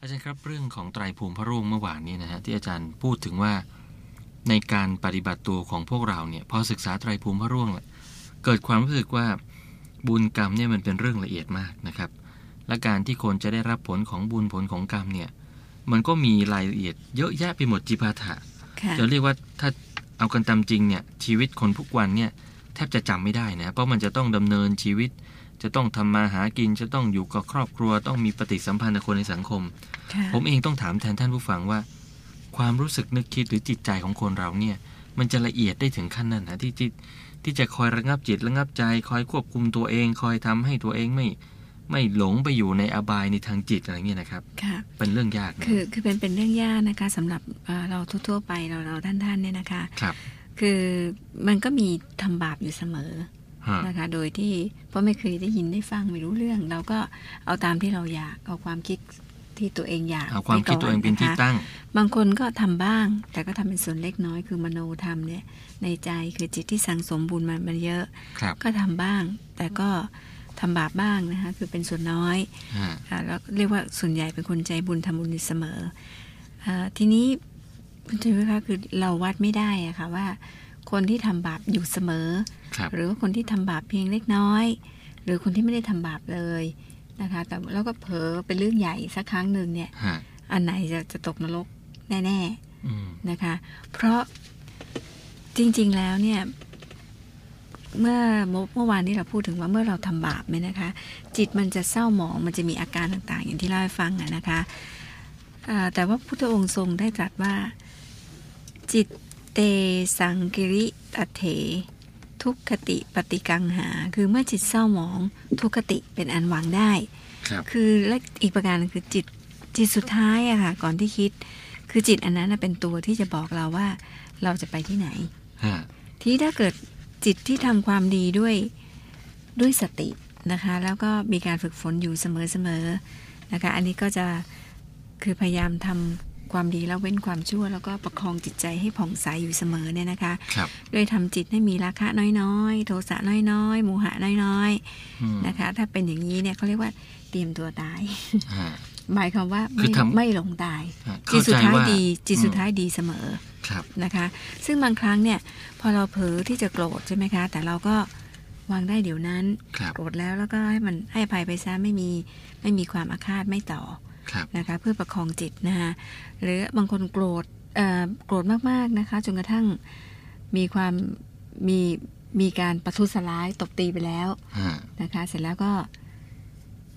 อาจารย์ครับเรื่องของไตรภูมิพระร่วงเมื่อวานนี้นะฮะที่อาจารย์พูดถึงว่าในการปฏิบัติตัวของพวกเราเนี่ยพอศึกษาไตรภูมิพระร่วงเกิดความรู้สึกว่าบุญกรรมเนี่ยมันเป็นเรื่องละเอียดมากนะครับ และการที่คนจะได้รับผลของบุญผลของกรรมเนี่ยมันก็มีรายละเอียดเยอะแยะไปหมดจิปาถะค่ะจะเรียกว่าถ้าเอากันตามจริงเนี่ยชีวิตคนทุกวันเนี่ยแทบจะจำไม่ได้นะเพราะมันจะต้องดำเนินชีวิต จะต้องทำมาหากินจะต้องอยู่กับครอบครัว ต้องมีปฏิสัมพันธ์กับคนในสังคมค่ะผมเองต้องถามแทนท่านผู้ฟังว่า ความรู้สึกนึกคิดหรือจิตใจของคนเราเนี่ย มันจะละเอียดได้ถึงขั้นนั้นนะที่ที่ที่จะคอยระงับจิตระงับใจ คอยควบคุมตัวเอง คอยทำให้ตัวเองไม่ไม่หลงไปอยู่ในอบายในทางจิตอะไรเงี้ยนะครับ ค่ะ เป็นเรื่องยากนะคือคือเป็นเป็นเรื่องยากนะคะสำหรับเอ่อเราทั่วๆไปเราเราท่านท่านๆเนี่ยนะคะ ครับ คือมันก็มีทำบาปอยู่เสมอฮะ นะคะ โดยที่เพราะไม่เคยได้ยินได้ฟังไม่รู้เรื่อง เราก็เอาตามที่เราอยากเอาความคิดที่ตัวเองอยากเอาความคิดตัวเองเป็นที่ไก่ะคะตั้ง บางคนก็ทำบ้าง แต่ก็ทำเป็นส่วนเล็กน้อยคือมโนธรรมเนี่ยในใจคือจิตที่สั่งสมบุญมันมันเยอะครับก็ทำบ้าง แต่ก็ทำบาปบ้างนะคะคือเป็นส่วนน้อยฮะอ่าแล้วเรียกว่าส่วนใหญ่เป็นคนใจบุญทำบุญอยู่เสมออาทีนี้คุณจุ้ยคะคือเราวัดไม่ได้อะค่ะว่า คนที่ทำบาปอยู่เสมอครับ หรือว่าคนที่ทำบาปเพียงเล็กน้อย หรือคนที่ไม่ได้ทำบาปเลยนะคะ แต่แล้วก็เผลอเป็นเรื่องใหญ่สักครั้งหนึ่งเนี่ยฮะอันไหนจะจะตกนรกแน่อืมๆนะคะ เพราะจริง ๆแล้วเนี่ย เมื่อเมื่อวานนี้เราพูดถึงว่าเมื่อเราทำบาปเนี่ยนะคะ จิตมันจะเศร้าหมองมันจะมีอาการต่างๆ อย่างที่เล่าให้ฟังอะนะคะอ่าแต่ว่าพุทธองค์ทรงได้ตรัสว่า จิตเตสังกิริตเถ ทุกขติปฏิกังหา คือเมื่อจิตเศร้าหมอง ทุกขติเป็นอันวางได้ครับคือและอีกประการหนึงคือจิตจิตสุดท้ายอะค่ะ ก่อนที่คิด คือจิตอันนั้นน่ะเป็นตัวที่จะบอกเราว่า เราจะไปที่ไหนฮะที่ถ้าเกิดจิตที่ทำความดีด้วยด้วยสตินะคะ แล้วก็มีการฝึกฝนอยู่เสมอๆนะคะ อันนี้ก็จะคือพยายามทำ ความดีแล้วเว้นความชั่ว แล้วก็ประคองจิตใจให้ผ่องใสอยู่เสมอเนี่ยนะคะครับด้วยทำจิตให้มีราคะน้อยๆ โทสะน้อยๆโมหะน้อยอืมๆนะคะ ถ้าเป็นอย่างนี้เนี่ยเขาเรียกว่าเตรียมตัวตายฮะหมายความว่าคืไม่อทำไม่หลงตายฮะจิตสุดท้ายเข้ใจว่ดี จิตสุดอืมท้ายดีเสมอครับนะคะ ซึ่งบางครั้งเนี่ยพอเราเผลอที่จะโกรธใช่ไหมคะ แต่เราก็วางได้เดี๋ยวนั้นครับโกรธแล้วแล้วก็ให้มันให้อภัยไปซะไม่มีไม่มีความอาฆาตไม่ต่อครับ นะคะเพื่อประคองจิตนะคะหรือบางคนโกรธเอ่อโกรธมากๆนะคะจนกระทั่งมีความมีมีการประทุษร้ายตบตีไปแล้วฮะนะคะเสร็จแล้วก็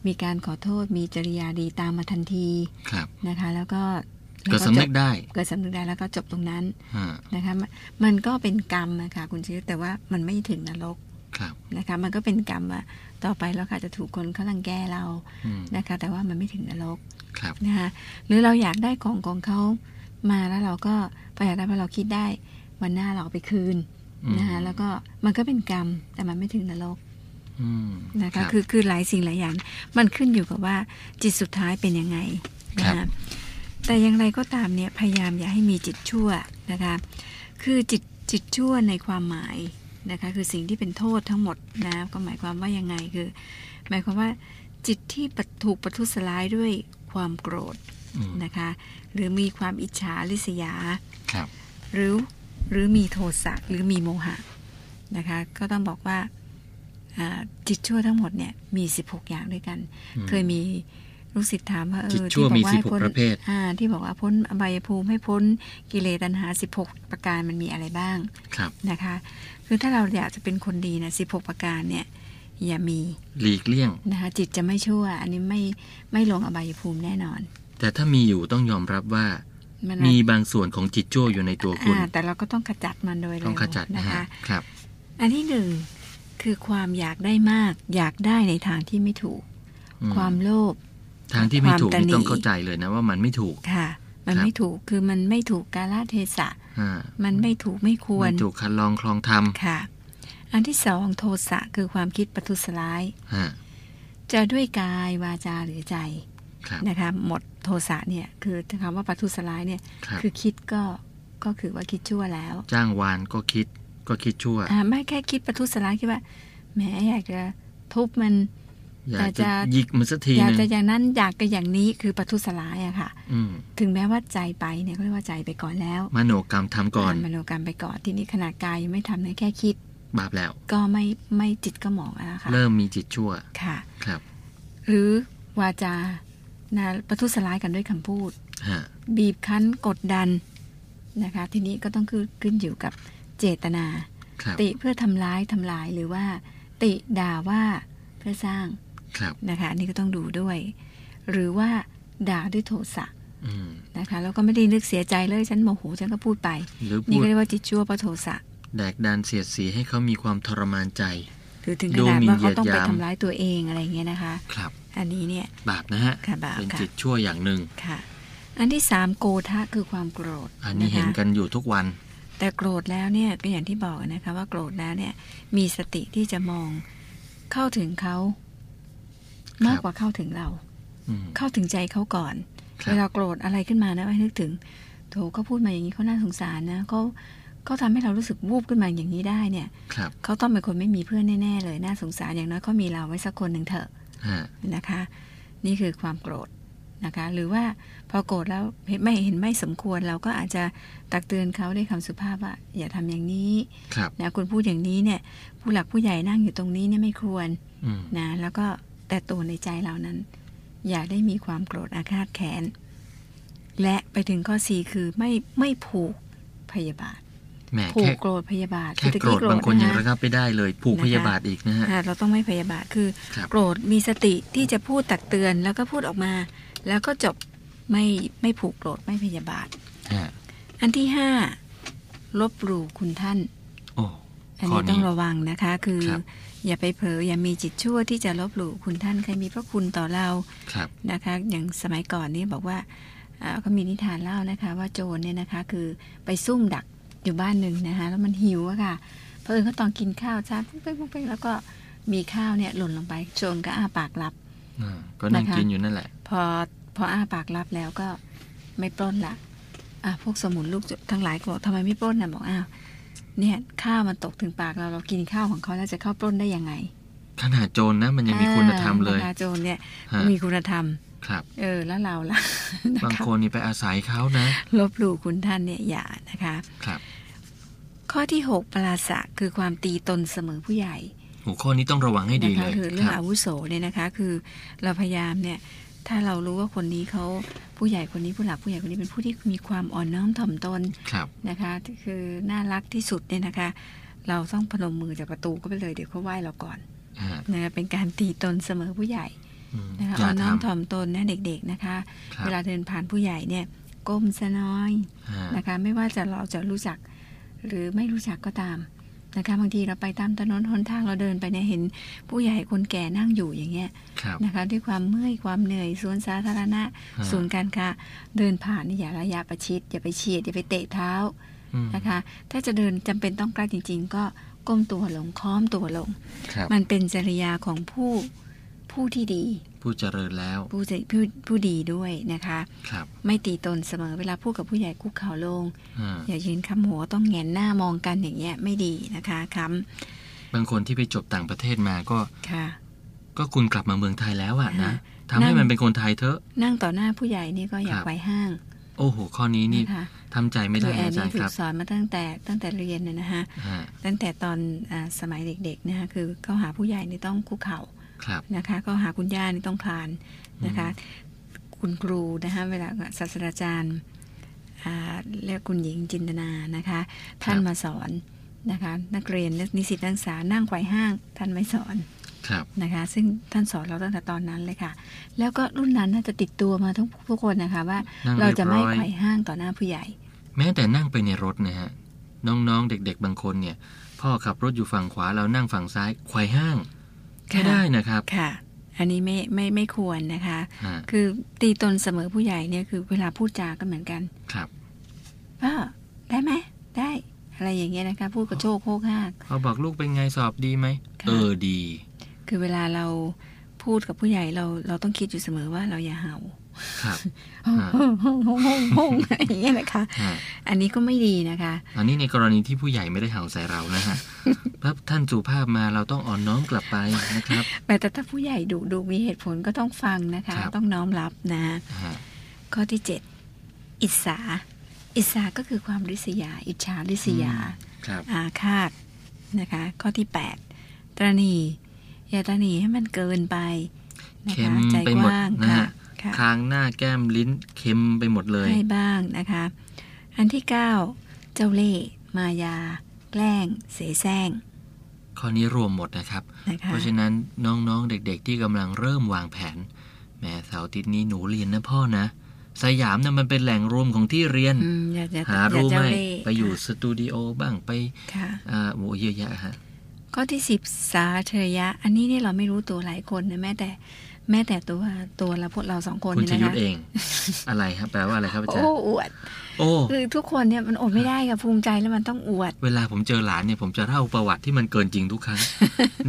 มีการขอโทษมีจริยาดีตามมาทันทีครับนะคะ แล้วก็เกิดสำนึกได้ เกิดสำนึกได้แล้วก็จบตรงนั้นฮะนะคะมันมันก็เป็นกรรมนะคะคุณชีวิตแต่ว่ามันไม่ถึงนรกครับ นะคะมันก็เป็นกรรมว่าต่อไปเราค่ะจะถูกคนเขารังแกเราอืมนะคะ แต่ว่ามันไม่ถึงนรกครับนะคะหรือเราอยากได้ของของเขามาแล้วเราก็พออยากได้พอเราคิดได้วันหน้าเราเอาไปคืนอืมนะคะแล้วก็มันก็เป็นกรรมแต่มันไม่ถึงนรกอืมนะคะรับคือคือหลายสิ่งหลายอย่าง มันขึ้นอยู่กับว่าจิตสุดท้ายเป็นยังไงนะครัคะบแต่อย่างไรก็ตามเนี่ยพยายามอย่าให้มีจิตชั่วนะคะ คือจิตจิตชั่วในความหมาย นะคะคือสิ่งที่เป็นโทษทั้งหมดนะก็หมายความว่ายังไงคือ หมายความว่าจิตที่ปะถูกประทุษร้ายด้วยความโกรธอืมนะคะหรือมีความอิจฉาริษยาครับหรือหรือมีโทสะหรือมีโมหะนะคะก็ต้องบอกว่าอ่าจิตชั่วทั้งหมดเนี่ยมี 16 อย่างด้วยกันอืมเคยมี ลูกศิษย์ถามว่าเอจิตอชั่วที่บอกมีว่าให้16พ้นประเภทอ่าที่บอกว่าพ้นอบายภูมิให้พ้นกิเลสตัณหา 16 ประการมันมีอะไรบ้างครับนะคะ คือถ้าเราอยากจะเป็นคนดีนะ16 ประการเนี่ยอย่ามีหลีกเลี่ยงนะคะจิตจะไม่ชั่ว อันนี้ไม่ไม่ลงอบายภูมิแน่นอน แต่ถ้ามีอยู่ต้องยอมรับว่ามันมีบางส่วนของจิตชั่วอยู่ในตัวคุณอ่าแต่เราก็ต้องขจัดมันโดยเร็วต้องขจัดนะนะฮะคะครับ อันที่หนึ่งคือความอยากได้มาก อยากได้ในทางที่ไม่ถูกอืมความโลภ ทางที่ไม่ถูกความตนี่นีต้องเข้าใจเลยนะว่ามันไม่ถูกค่ะ มันครับไม่ถูกคือมันไม่ถูกกาลเทศะอ่ามันไม่ถูกไม่ควรไม่ถูกคัดลองคลองทค่ะ อันที่สองโทสะคือความคิดประทุษร้ายำฮะจะด้วยกายวาจาหรือใจครับนะคะหมดโทสะเนี่ยคือคำว่าประทุษร้ายเนี่ยครับคือคิดก็ก็คือว่าคิดชั่วแล้ว จ้างวานก็คิดก็คิดชั่วอ่าไม่แค่คิดประทุษร้ายคิดว่าแหมอยากจะทุบมัน อยาแต่กจะจะหยิกมันสักทีอยากนึงจะอย่างนั้นอยากก็อย่างนี้คือประทุษร้ายอะค่ะอืมถึงแม้ว่าใจไปเนี่ยเขาเรียกว่าใจไปก่อนแล้ว มโนกรรมทำก่อน มโนกรรมไปก่อนที่นี่ขนาดกายยังไม่ทำนะแค่คิด บาปแล้ว ก็ไม่ไม่จิตก็หมองแล้วค่ะ เริ่มมีจิตชั่วค่ะ ครับ หรือวาจานะประทุษร้ายกันด้วยคำพูดฮะบีบคั้นกดดันนะคะ ทีนี้ก็ต้องขึ้นขึ้นอยู่กับเจตนาครับติเพื่อทำร้ายทำลายหรือว่า ติด่าว่าเพื่อสร้างครับ นะคะอันนี้ก็ต้องดูด้วย หรือว่าด่าด้วยโทสะอืมนะคะแล้วก็ไม่ได้นึกเสียใจเลยฉันโมโหฉันก็พูดไปหรือนี่พูดก็เรียกว่าจิตชั่วเพราะโทสะแดกดันเสียดสีให้เขามีความทรมานใจหรือถึงขดูนาดหมิ่นว่าเขาต้องเหยีไปยดหยามทำร้ายตัวเองอะไรอย่างเงี้ยนะคะ ครับ อันนี้เนี่ยบาปนะฮะค่ะบาปเป็นค่ะจิตชั่วอย่างหนึ่งค่ะ อันที่สามโกทะคือความโกรธ อันนี้ะคะเห็นกันอยู่ทุกวัน แต่โกรธแล้วเนี่ยก็อย่างที่บอกนะคะว่าโกรธแล้วเนี่ยมีสติที่จะมองเข้าถึงเขา มากกว่าเข้าถึงเราอืมเข้าถึงใจเขาก่อนครับเวลาโกรธอะไรขึ้นมานะให้นึกถึงโถเขาพูดมาอย่างนี้เขาน่าสงสารนะเขาเขาทำให้เรารู้สึกวูบขึ้นมาอย่างนี้ได้เนี่ยครับเขาต้องเป็นคนไม่มีเพื่อนแน่ๆเลยน่าสงสารอย่างน้อยเขามีเราไว้สักคนหนึ่งเถอะฮะนะคะ นี่คือความโกรธนะคะ หรือว่าพอโกรธแล้วเห็นไม่เห็นไม่สมควรเราก็อาจจะตักเตือนเขาด้วยคำสุภาพว่าอย่าทำอย่างนี้ครับนะคุณพูดอย่างนี้เนี่ย ผู้หลักผู้ใหญ่นั่งอยู่ตรงนี้เนี่ยไม่ควรอืมนะแล้วก็ แต่ตัวในใจเรานั้น อย่าได้มีความโกรธอาฆาตแค้นและไปถึงข้อสี่คือไม่ไม่ผูกพยาบาทแหมผูกแค่โกรธพยาบาทแค่อตะโกรธบางคนยังะระงับไม่ได้เลย ผูกนะคะพยาบาทอีกนะฮะอ่าเราต้องไม่พยาบาทคือครับโกรธมีสติที่จะพูดตักเตือนแล้วก็พูดออกมา แล้วก็จบไม่ไม่ผูกโกรธไม่พยาบาทฮะอันที่ห้าลบหลู่คุณท่านโอ้อันข้อนี้ต้อนี้งระวังนะคะ คือครับ อย่าไปเผลออย่ามีจิตชั่วที่จะลบหลู่คุณท่านใครมีพระคุณต่อเราครับนะคะ อย่างสมัยก่อนนี่บอกว่าอ่าก็มีนิทานเล่านะคะ ว่าโจรเนี่ยนะคะ คือไปซุ่มดักอยู่บ้านหนึ่งนะคะแล้วมันหิวอะค่ะเพอเอิญเขาตอนกินข้าวจ้าปุ๊บปุ๊บปุ๊บปุ๊บแล้วก็มีข้าวเนี่ยหล่นลงไปโจรก็อ้าปากรับอ่าก็นั่งนะคะกินอยู่นั่นแหละ พอพออ้าปากรับแล้วก็ไม่ปล้นละอะพวกสมุนลูกทั้งหลายก็บอกทำไมไม่ปล้นนะบอกอ้าว เนี่ยข้าวมันตกถึงปากเราเรากินข้าวของเขาแล้วจะเข้าปล้นได้ยังไงขนาดโจรนะมันยังมีคุณธรรมเลยอ่านะคะโจรเนี่ยฮะมีคุณธรรมครับ เออแล้วเราล่ะนะบางคะคนนี่ไปอาศัยเขานะ ลบหลู่คุณท่านเนี่ยอย่านะคะครับ ข้อที่6ปราศะคือความตีตนเสมอผู้ใหญ่หัวข้อนี้ต้องระวังให้ดีนะเลคะยคือเรื่องครัอาบวุโสเนี่ยนะคะ คือเราพยายามเนี่ย ถ้าเรารู้ว่าคนนี้เขา ผู้ใหญ่คนนี้ผู้หลักผู้ใหญ่คนนี้เป็นผู้ที่มีความอ่อนน้อมถ่อมตนครับนะคะที่คือน่ารักที่สุดเนี่ยนะคะ เราต้องพนมมือจากประตูก็ไปเลยเดี๋ยวเขาไหว้เราก่อนฮะนะคะเป็นการตีตนเสมอผู้ใหญ่อืมนะคะออ่ย่าอนน้อมทำถ่อมตนนะเด็กๆนะคะครับเวลาเดินผ่านผู้ใหญ่เนี่ยก้มซะน้อยฮะนะคะ ไม่ว่าจะเราจะรู้จักหรือไม่รู้จักก็ตาม นะคะบางทีเราไปตามถนนหนทางเราเดินไปเนี่ยเห็น ผู้ใหญ่คนแก่นั่งอยู่อย่างเงี้ยครับนะคะด้วยความเมื่อยความเหนื่อยสวนสาธารณะฮะศูนย์การค้าเดินผ่านนี่อย่าระยะประชิดอย่าไปเฉียดอย่าไปเตะเท้าอืมนะคะ ถ้าจะเดินจำเป็นต้องใกล้จริง ๆ ก็ก้มตัวลงค้อมตัวลงครับมันเป็นจริยาของผู้ ผู้ที่ดี ผู้เจริญแล้ว ผู้จะผู้ผู้ดีด้วยนะคะ ครับ ไม่ตีตนเสมอเวลาพูดกับผู้ใหญ่คุกเข่าลงฮะอย่ายืนคำหัวต้องแหงนหน้ามองกันอย่างเงี้ยไม่ดีนะคะคบางคนที่ไปจบต่างประเทศมาก็ำค่ะ ก็คุณกลับมาเมืองไทยแล้วอะนะฮะทำให้นั่งมันเป็นคนไทยเถอะ นั่งต่อหน้าผู้ใหญ่นี่ก็อย่าครับไขว่ห้าง โอ้โห ข้อนี้นี่นะคะทำใจไม่ได้คือแอนอาจารนี่ย์ถูครับกสอนมาตั้งแต่ตั้งแต่เรียนน่ะนะฮะฮะตั้งแต่ตอนอาสมัยเด็กๆนะคะคือเข้าหาผู้ใหญ่นี่ต้องคุกเข่าครับ นะคะเข้าหาคุณย่านี่ต้องคลานนะคะ คุณครูนะคะเวลาศาสตราจารย์อ่าเรียกคุณหญิงจินตนานะคะ ท่านมาสอนนะคะ นักเรียนนิสิตนักศึกษานั่งไขว่ห้าง ท่านไม่สอนครับนะคะ ซึ่งท่านสอนเราตั้งแต่ตอนนั้นเลยค่ะ แล้วก็รุ่นนั้นน่าจะติดตัวมาทุกทุกคนนะคะว่านั่งเราเรียบจะไม่ร้อยไขว่ห้างต่อหน้าผู้ใหญ่ แม้แต่นั่งไปในรถนะฮะน้องๆเด็ก ๆ บางคนเนี่ย พ่อขับรถอยู่ฝั่งขวาเรานั่งฝั่งซ้ายไขว่ห้าง ไม่ค่ะได้นะครับค่ะ อันนี้ไม่ไม่ไม่ควรนะคะฮะคือตีตนเสมอผู้ใหญ่เนี่ยคือเวลาพูดจาก็เหมือนกันครับพ่อได้ไหมได้ อะไรอย่างเงี้ยนะคะ พูดกระโชกโคกห้ากพอบอกลูกเป็นไงสอบดีไหมค่ะเออดี คือเวลาเรา พูดกับผู้ใหญ่เราเราต้องคิดอยู่เสมอว่าเราอย่าเห่าครับห้องฮะห้องห้องห้องห้องห้องอะไรอย่างเงี้ยนะคะฮะอันนี้ก็ไม่ดีนะคะ อันนี้ในกรณีที่ผู้ใหญ่ไม่ได้เห่าใส่เรานะฮะพระท่านสุภาพมาเราต้องอ่อนน้อมกลับไปนะครับ แต่ถ้าผู้ใหญ่ดุดูมีเหตุผลก็ต้องฟังนะคะครับต้องน้อมรับนะฮะข้อที่เจ็ดอิสา อิสาก็คือความริษยา อิจฉาริษยาครับอาฆาตนะคะ ข้อที่แปดตรณี อย่าตรณีให้มันเกินไปนะเค็คะมใจไปกหมดว้างนะค่ะฮะค่ะคางหน้าแก้มลิ้นเค็มไปหมดเลยให้บ้างนะคะ อันที่เก้าเจ้าเล่ห์มายา แกล้ง เสแสร้งข้อนี้รวมหมดนะครับนะคะเพราะฉะนั้นน้องๆเด็กๆ ที่กำลังเริ่มวางแผนแหม่เสาร์อาทิตย์นี้หนูเรียนนะพ่อนะ สยามเนี่ยมันเป็นแหล่งรวมของที่เรียนอืมอย่าอย่าหาอย่ารู้ไหมเจ้าเล่ห์ไปอยู่ค่ะสตูดิโอบ้างไปค่ะอ่าโอ้เยอะแยะฮะ ข้อที่สิบสาเทยะ อันนี้เนี่ยเราไม่รู้ตัวหลายคนนะแม้แต่แม้แต่ตัวตัวเราพวกเราสองคนคุณเนี่ยชยุทนะธคะเอง อะไรครับแปลว่าอะไรครับอาจารโอ้ย์อวด โอ้คือทุกคนเนี่ยมันอดไม่ได้กับภูมิใจแล้วมันต้องอวด เวลาผมเจอหลานเนี่ยผมจะเล่าประวัติที่มันเกินจริงทุกครั้ง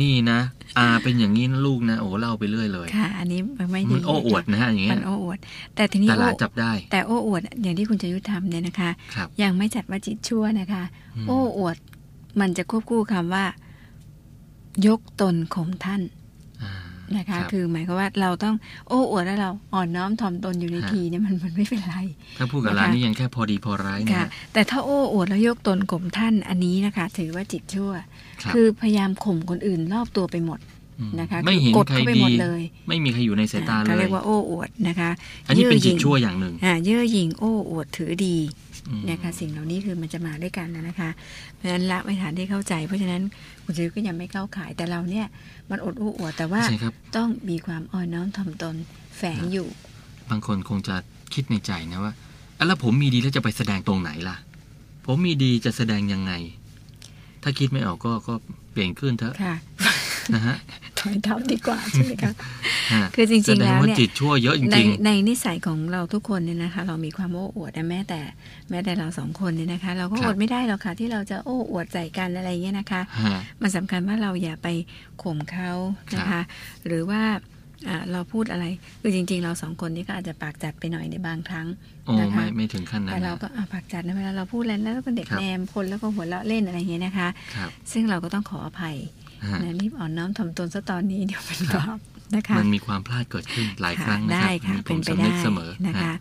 นี่นะอาเป็นอย่างนี้นะลูกนะโอ้เล่าไปเรื่อยเลยค่ะ อันนี้มันไม่ดีมันโอ้อวดนะฮะอย่างเงี้มัยนโอ้อวด แต่ทีนี้แต่หลานโอ้จับได้ แต่โอ้อวด อย่างที่คุณจะยุทธทำเนี่ยนะคะครับยังไม่จัดว่าจิตชั่วนะคะมโอ้อวด มันจะควบคู่คำว่า ยกตนข่มท่านอ่านะคะรับคือหมายความว่าเราต้องโอ้อวดแล้วเราอ่อนน้อมถ่อมตนอยู่ในฮะทีเนี่ยมันมันไม่เป็นไร ถ้าพูดกับหลานนี่ยังแค่พอดีพอร้ายนะค่ะฮะแต่ถ้าโอ้อวดแล้วยกตนข่มท่านอันนี้นะคะ ถือว่าจิตชั่วครับคือพยายามข่มคนอื่นรอบตัวไปหมดมนะคะไม่เห็นคือกดใครเข้าไปดีหมดเลย ไม่มีใครอยู่ในสายตาอ่เลเขายเรียกว่าโอ้อวดนะคะ อันนี้เป็นจิตเย่อหยิ่งชั่วอย่างหนึ่งอ่าเย่อหยิ่งโอ้อวดถือดี อืมนะคะสิ่งเหล่านี้คือมันจะมาด้วยกันนะนะคะ เพราะฉะนั้นละไม่ฐานที่เข้าใจ เพราะฉะนั้นคุณซื้อก็ยังไม่เข้าขายแต่เราเนี่ยมันอดอู้อวดแต่ว่าใช่ครับต้องมีความอ่อนน้อมถ่อมตนแฝงอยู่ บางคนคงจะคิดในใจนะว่าอะแล้วผมมีดีแล้วจะไปแสดงตรงไหนล่ะ ผมมีดีจะแสดงยังไง ถ้าคิดไม่ออกก็ก็เปลี่ยนขึ้นเถอะค่ะนะฮะถอยเท้าดีกว่าใช่ไหมคะฮะ คือจริง ๆแสดงแล้วว่าเนี่ยจิตชั่วเยอะจในริงในนิสัยของเราทุกคนเนี่ยนะคะ เรามีความโอ้อวดนะแม้แต่แม้แต่เราสองคนเนี่ยนะคะ เราก็ครับอดไม่ได้หรอกค่ะที่เราจะโอ้อวดใส่กันอะไรเงี้ยนะคะๆฮะมันสำคัญว่าเราอย่าไปข่มเขานะครัคะบหรือว่าอ่าเราพูดอะไรคือจริง ๆ เราสองคนนี่ก็อาจจะปากจัดไปหน่อยในบางครั้งโอ้นะคะไม่ไม่ถึงขั้นนั้นแต่เรานะก็อะปากจัดนะเวลาเราพูดอะไรแล้วก็เด็กครับแนมคนแล้วก็หัวเราะเล่นอะไรอย่างเงี้ยนะคะครับซึ่งเราก็ต้องขออภัยฮะนะรีบอ่อนน้อมถ่อมตนซะตอนนี้เดี๋ยวเป็นครับบาป นะคะมันมีความพลาดเกิดขึ้นหลายครั้งนะได้ครับค่ะมีผเป็นมไปสำได้นึกเสมอนะคะฮะ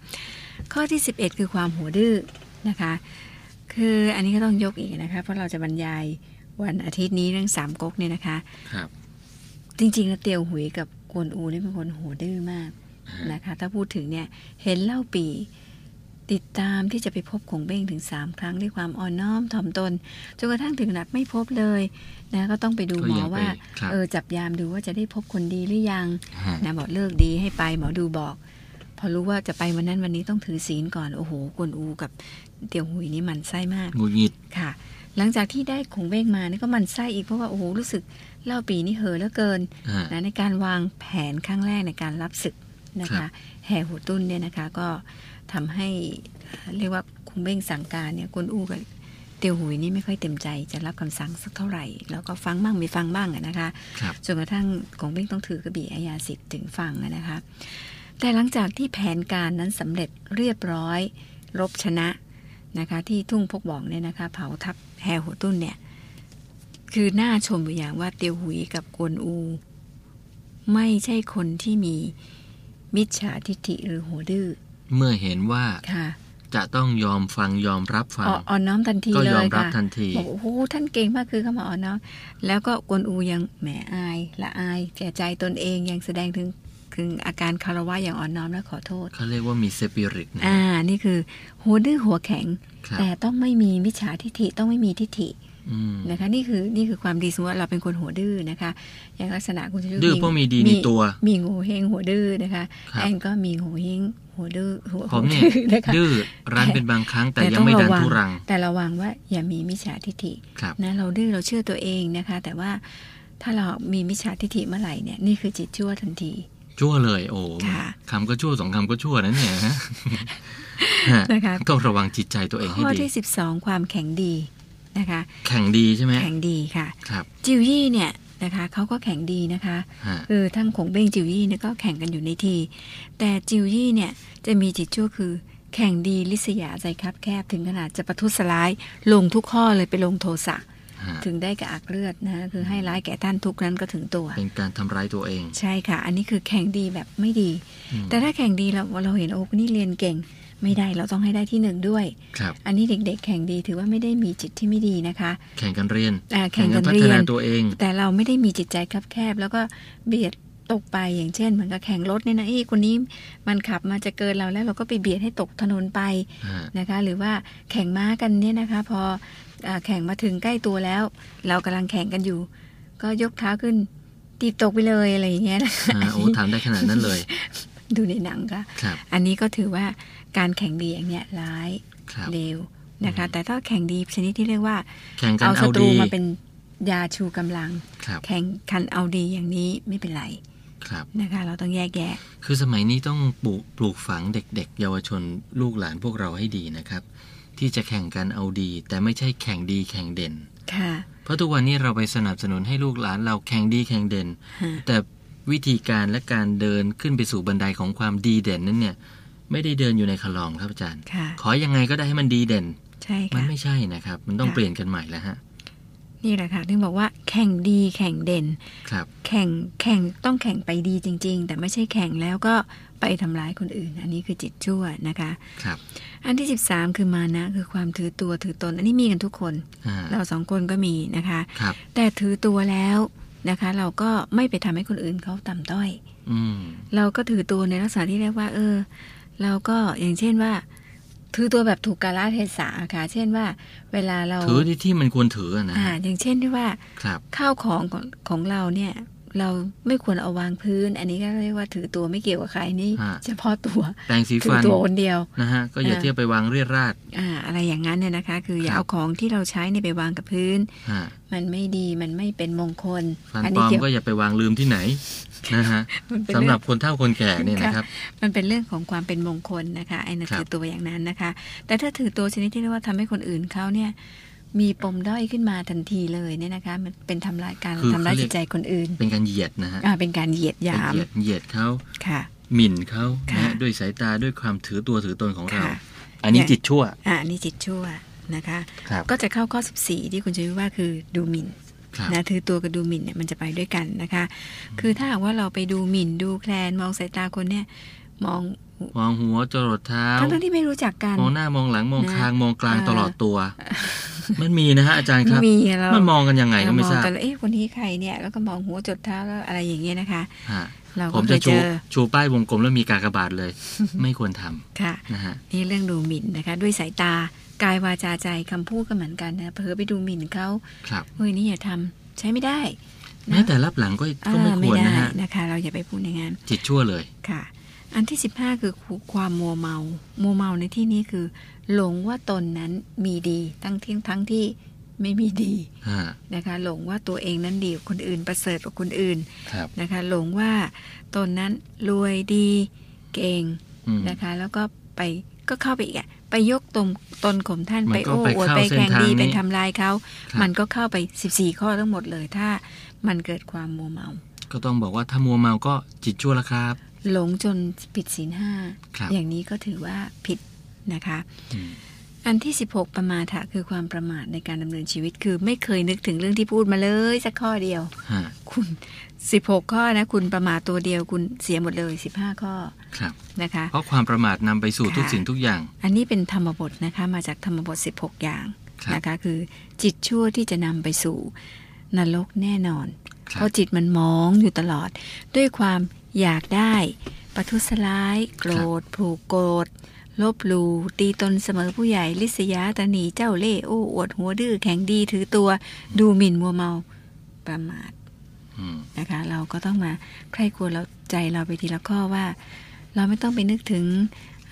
ข้อที่ 11 คือความหัวดื้อนะคะ คืออันนี้ก็ต้องยกอีกนะคะ เพราะเราจะบรรยายวันอาทิตย์นี้เรื่องสามก๊กเนี่ยนะคะครับ จริงๆแล้วเตียวหุยกับกวนอูนี่เป็นคนหัวดื้อมากนะคะ ถ้าพูดถึงเนี่ยเห็นเล่าปี ติดตามที่จะไปพบคงเบ้งถึงสามครั้งด้วยความอ่อนน้อมถ่อมตนจนกระทั่งถึงหนักไม่พบเลยนะก็ต้องไปดูก็หมอยังไปว่าครับเออจับยามดูว่าจะได้พบคนดีหรือยังฮะนะบอกเลิกดีให้ไปหมอดูบอก พอรู้ว่าจะไปวันนั้นวันนี้ต้องถือศีลก่อนโอ้โหกวนอูกับเตียวหุยนี่หมันไส้มากหงุดหงิดค่ะ หลังจากที่ได้คงเบ้งมานี่ก็หมันไส้อีกเพราะว่าโอ้โหรู้สึกเล่าปีนี่เห่อะเหลือเกินฮะนะในการวางแผนครั้งแรกในการรับศึกนะครัคะบแห่หัวตุ้นเนี่ยนะคะก็ ทำให้เอ่อเรียกว่าคงเบ้งสั่งการเนี่ยกวนอูกับเตียวหุยนี่ไม่ค่อยเต็มใจจะรับคำสั่งสักเท่าไหร่ แล้วก็ฟังบ้างไม่ฟังบ้างอะนะคะครับจนกระทั่งกงเบ้งต้องถือกระบี่อาญาสิทธิ์ถึงฝั่งอะนะคะแต่หลังจากที่แผนการนั้นสำเร็จเรียบร้อย รบชนะนะคะ ที่ทุ่งพกบอกเนี่ยนะคะเผาทับแฮหัวตุ้นเนี่ยคือน่าชมอยู่อย่างว่าเตียวหุยกับกวนอู ไม่ใช่คนที่มีมิจฉาทิฐิหรือหัวดื้อ เมื่อเห็นว่าค่ะจะต้องยอมฟังยอมรับฟังอ่ออ่อนน้อมทันทีก็เลยอมรับค่ะทันทีบอกโอ้โหท่านเก่งมากคือเข้ามาอ่อนน้อมแล้วก็กวนอูยังแหมอายละอายแก่ใจตนเองยังแสดงถึงถึงอาการคารวะอย่างอ่อนน้อมและขอโทษเขาเรียกว่ามีสปิริตนะอ่านี่คือหัวดื้อหัวแข็งครับแต่ต้องไม่มีมิจฉาทิฐิต้องไม่มีทิฐิอืม นะคะนี่คือนี่คือความดีสมมติว่าเราเป็นคนหัวดื้อนะคะ อย่างลักษณะคุณจะดื้อเพราะมีดีในตัว มีโง่เฮงหัวดื้อนะคะครับแอนก็มีโง่เฮงหัวดื้อหัวผมเนี่ยหัวดื้อนะคะดื้อรั้นเป็นบางครั้งแต่แต่ยัต้งองไม่ดันระวังทุรัง แต่ระวังว่าอย่ามีมิจฉาทิฐิครับนะเราดื้อเราเชื่อตัวเองนะคะ แต่ว่าถ้าเรามีมิจฉาทิฐิเมื่อไหร่เนี่ยนี่คือจิตชั่วทันที ชั่วเลย โอ้ค่ะคำก็ชั่วสองคำก็ชั่วนะเนี่ยฮะฮะนะคะต้องระวังจิตใจตัวเองให้ข้อดีที่ 12 ความแข็งดี นะคะ แข่งดีใช่ไหมแข็งดีค่ะครับจิวยี่เนี่ยนะคะเขาก็แข่งดีนะคะฮะคือทั้งขงเบ้งจิวยี่เนี่ยก็แข่งกันอยู่ในที แต่จิวยี่เนี่ยจะมีจิตชั่วคือแข่งดีลิษยาใจคับแคบถึงขนาดจะประทุษร้ายลงทุกข้อเลยไปลงโทสะฮะถึงได้กระอักเลือดนะคือให้ร้ายแก่ท่านทุกนั้นก็ถึงตัว เป็นการทำร้ายตัวเอง ใช่ค่ะ อันนี้คือแข่งดีแบบไม่ดีอืมแต่ถ้าแข่งดีเราเราเห็นโอ้คนนี่เรียนเก่ง ไม่ได้เราต้องให้ได้ที่หนึ่งด้วย ครับ อันนี้เด็ก ๆ แข่งดีถือว่าไม่ได้มีจิตที่ไม่ดีนะคะ แข่งกันเรียนอ่าแข่งกันพัเรีฒยนานตัวเอง แต่เราไม่ได้มีจิตใจคับแคบ แล้วก็เบียดตกไปอย่างเช่นเหมือนกับแข่งรถเนี่ยนะเอ้ยคนนี้มันขับมาจะเกินเราแล้วเราก็ไปเบียดให้ตกถนนไปฮะนะคะ หรือว่าแข่งม้ากันเนี่ยนะคะ พออาแข่งมาถึงใกล้ตัวแล้ว เรากำลังแข่งกันอยู่ ก็ยกเท้าขึ้นตีบตกไปเลยอะไรอย่างเงี้ยนะคะฮะโอ้ทำได้ขนาดนั้นเลย ดูในหนังค่ะครับอันนี้ก็ถือว่าการแข่งดีอย่างเนี้ยร้ายครับเลวนะคะอืมแต่ถ้าแข่งดีชนิดที่เรียกว่าแข่งกันเอาศัเอาตรูดีมาเป็นยาชูกำลังครับแข่งคันเอาดีอย่างนี้ไม่เป็นไรครับนะคะเราต้องแยกแยะ คือสมัยนี้ต้องปลูกปลูกฝังเด็ก ๆ เยาวชนลูกหลานพวกเราให้ดีนะครับ ที่จะแข่งกันเอาดี แต่ไม่ใช่แข่งดีแข่งเด่นค่ะ เพราะทุกวันนี้เราไปสนับสนุนให้ลูกหลานเราแข่งดีแข่งเด่นฮะแต่ วิธีการและการเดินขึ้นไปสู่บันไดของความดีเด่นนั้นเนี่ย ไม่ได้เดินอยู่ในคลองครับอาจารย์ค่ะขอยังไงก็ได้ให้มันดีเด่น ใช่มันค่ะไม่ใช่นะครับ มันต้องค่ะเปลี่ยนกันใหม่แล้วฮะนี่แหละค่ะถึงบอกว่าแข่งดีแข่งเด่น ครับ แข่งแข่งต้องแข่งไปดีจริง ๆ แต่ไม่ใช่แข่งแล้วก็ไปทำร้ายคนอื่น อันนี้คือจิตชั่วนะคะ ครับ อันที่ 13 คือมานะ คือความถือตัวถือตน อันนี้มีกันทุกคนอ่าเราสองคนก็มีนะคะครับแต่ถือตัวแล้ว นะคะ เราก็ไม่ไปทำให้คนอื่นเขาต่ำต้อยอืมเราก็ถือตัวในลักษณะที่เรียกว่า เออ เราก็อย่างเช่นว่า ถือตัวแบบถูกกาลเทศะค่ะ เช่นว่า เวลาเราถือที่ที่มันควรถืออะนะอ่าฮะอย่างเช่นที่ว่าครับข้าวของของของเราเนี่ย เราไม่ควรเอาวางพื้น อันนี้ก็เรียกว่าถือตัวไม่เกี่ยวกับใครนี่ฮะเฉพาะตัวแปรงสีถือฟันตัวคนเดียวนะฮะก็อย่าอ่าเที่ยวไปวางเรียราดอ่า อะไรอย่างนั้นเนี่ยนะคะ คืออย่าครับเอาของที่เราใช้เนี่ยไปวางกับพื้นฮะมันไม่ดีมันไม่เป็นมงคลฟันอัปลอมเกี่ยวก็อย่าไปวางลืมที่ไหนนะฮะมันเป็นสำเรื่หอรังบคนเฒ่าคนแก่เนี่ยนะครับ มันเป็นเรื่องของความเป็นมงคลนะคะไอ้นั่นครับถือตัวอย่างนั้นนะคะ แต่ถ้าถือตัวชนิดที่เรียกว่าทำให้คนอื่นเขาเนี่ย มีปมด้อยขึ้นมาทันทีเลยเนี่ยนะคะ มันเป็นทำลายการคือทำร้ายเขาเรีจิยกตใจคนอื่น เป็นการเหยียดนะฮะอ่าเป็นการเหยียดหเป็นยามเหยียดเหยียดเขาค่ะหมิ่นเขานะค่ะฮะด้วยสายตาด้วยความถือตัวถือตนของเราค่ะอันนี้เนี่ยจิตชั่วอ่านี่จิตชั่วนะคะครับก็จะเข้าข้อ 14 ที่คุณจะว่าคือดูหมิ่นครับนะถือตัวกับดูหมิ่นเนี่ยมันจะไปด้วยกันนะคะ คือถ้าหากว่าเราไปดูหมิ่นดูแคลนมองสายตาคนเนี่ยมองมองหัวจรดเท้าทั้งๆที่ไม่รู้จักกัน มองหน้ามองหลังมองนะคางมองกลางอ่าตลอดตัว มันมีนะฮะอาจารย์ครับมีเรามันมองกันยังไงก็ไม่เอทราบมองกันแล้วเอ๊ะคนนี้ใครเนี่ยแล้วก็มองหัวจดเท้าแล้วอะไรอย่างเงี้ยนะคะฮะเราผก็มเคจะยเจชูอชูป้ายวงกลมแล้วมีกากบาทเลย ไม่ควรทำค่ะนะฮะนี่เรื่องดูหมิ่นนะคะ ด้วยสายตากายวาจาใจคำพูดก็เหมือนกันนะเผลอไปดูหมิ่นเขาครับเฮ้ยนี่อย่าทำใช้ไม่ได้นะแม้แต่รับหลังก็ก็ไม่อ่าควรได้นะฮะนะคะ เราอย่าไปพูดอย่างนั้นจิตชั่วเลยค่ะ อันที่สิบห้าคือความมัวเมา มัวเมาในที่นี้คือ หลงว่าตนนั้นมีดีทั้งที่ทั้งที่ไม่มีดีฮะนะคะหลงว่าตัวเองนั้นดีกว่าคนอื่นประเสริฐกว่าคนอื่นครับนะคะหลงว่าตนนั้นรวยดีเก่งอืมนะคะ แล้วก็ไปก็เข้าไปอีกอะไปยกตนตนข่มท่านมันไปก็โอ้ไปอวดเข้าไปเส้นแข่งทางดีนี้ไปทำลายเขาครับมันก็เข้าไป 14 ข้อทั้งหมดเลยถ้ามันเกิดความมัวเมา ก็ต้องบอกว่าถ้ามัวเมาก็จิตชั่วละครับ หลงจนผิดศีลห้าครับอย่างนี้ก็ถือว่าผิดนะคะอืมอันที่ 16 ประมาทะคือความประมาทในการดำเนินชีวิตคือไม่เคยนึกถึงเรื่องที่พูดมาเลยสักข้อเดียวฮะคุณ 16 ข้อนะ คุณประมาทตัวเดียวคุณเสียหมดเลย 15 ข้อครับนะคะ เพราะความประมาทนำไปสู่ค่ะทุกสิ่งทุกอย่าง อันนี้เป็นธรรมบทนะคะมาจากธรรมบท 16 อย่างครับนะคะคือจิตชั่วที่จะนำไปสู่นรกแน่นอนครัเพบราะจิตมันมองอยู่ตลอดด้วยความ อยากได้ประทุษร้าย โกรธ ผูกโกรธ ลบหลูตีตนเสมอผู้ใหญ่ ลิษยาตนีเจ้าเล่ห์โอ้อวดหัวดื้อแข็งดีถือตัว ดูหมิ่นมัวเมาประมาทอืมนะคะ เราก็ต้องมาใคร่ควรเราใจเราไปทีละข้อว่า เราไม่ต้องไปนึกถึง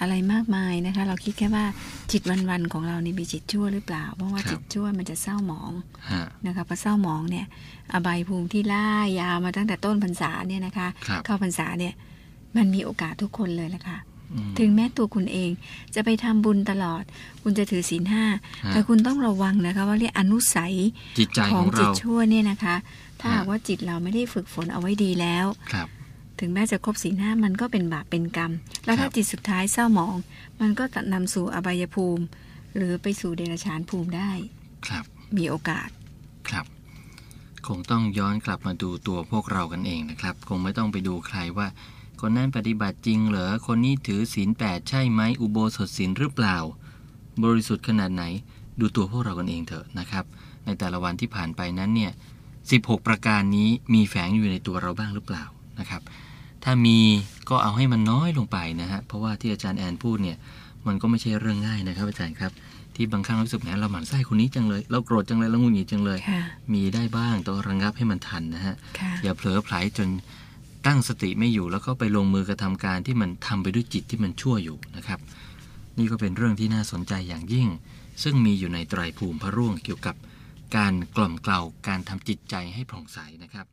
อะไรมากมายนะคะ เราคิดแค่ว่าจิตวันๆของเรานี่มีจิตชั่วหรือเปล่า เพราะว่าจิตชั่วมันจะเศร้าหมองฮะนะคะพอเศร้าหมองเนี่ยอบายภูมิที่ล่ายาวมาตั้งแต่ต้นพรรษาเนี่ยนะคะ ครับ เข้าพรรษาเนี่ยมันมีโอกาสทุกคนเลยละค่ะ อืม ถึงแม้ตัวคุณเองจะไปทำบุญตลอด คุณจะถือศีลห้า ฮะ แต่คุณต้องระวังนะคะ ว่าเรียกอนุสัยจิตใจขขอองงจิตเราชั่วเนี่ยนะคะ ถ้าฮะ หากว่าจิตเราไม่ได้ฝึกฝนเอาไว้ดีแล้ว ครับ ถึงแม้จะครบศีลห้ามันก็เป็นบาปเป็นกรรม แล้วคถ้ารับจิตสุดท้ายเศร้าหมอง มันก็จะนำสู่อบายภูมิ หรือไปสู่เดรัจฉานภูมิได้ ครับ มีโอกาส ครับ คงต้องย้อนกลับมาดูตัวพวกเรากันเองนะครับ คงไม่ต้องไปดูใครว่า คนนั้นปฏิบัติจริงเหรอ คนนี้ถือศีลแปดใช่ไหมอุโบสถศีลหรือเปล่า บริสุทธิ์ขนาดไหน ดูตัวพวกเรากันเองเถอะนะครับ ในแต่ละวันที่ผ่านไปนั้นเนี่ย16 ประการนี้มีแฝงอยู่ในตัวเราบ้างหรือเปล่านะครับ ถ้ามีก็เอาให้มันน้อยลงไปนะฮะเพราะว่าที่อาจารย์แอนพูดเนี่ยมันก็ไม่ใช่เรื่องง่ายนะครับอาจารย์ครับ ที่บางครั้งรู้สึกแหมเราหมั่นไส้คนนี้จังเลย เราโกรธจังเลยเราหงุนหงิดจังเลยค่ะมีได้บ้างต้องระงับให้มันทันนะฮะค่ะอย่าเผลอไผลจนตั้งสติไม่อยู่แล้วก็ไปลงมือกระทำการที่มันทำไปด้วยจิตที่มันชั่วอยู่นะครับ นี่ก็เป็นเรื่องที่น่าสนใจอย่างยิ่ง ซึ่งมีอยู่ในไตรภูมิพระร่วงเกี่ยวกับการกล่อมเกลาการทำจิตใจให้ผ่องใสนะครับ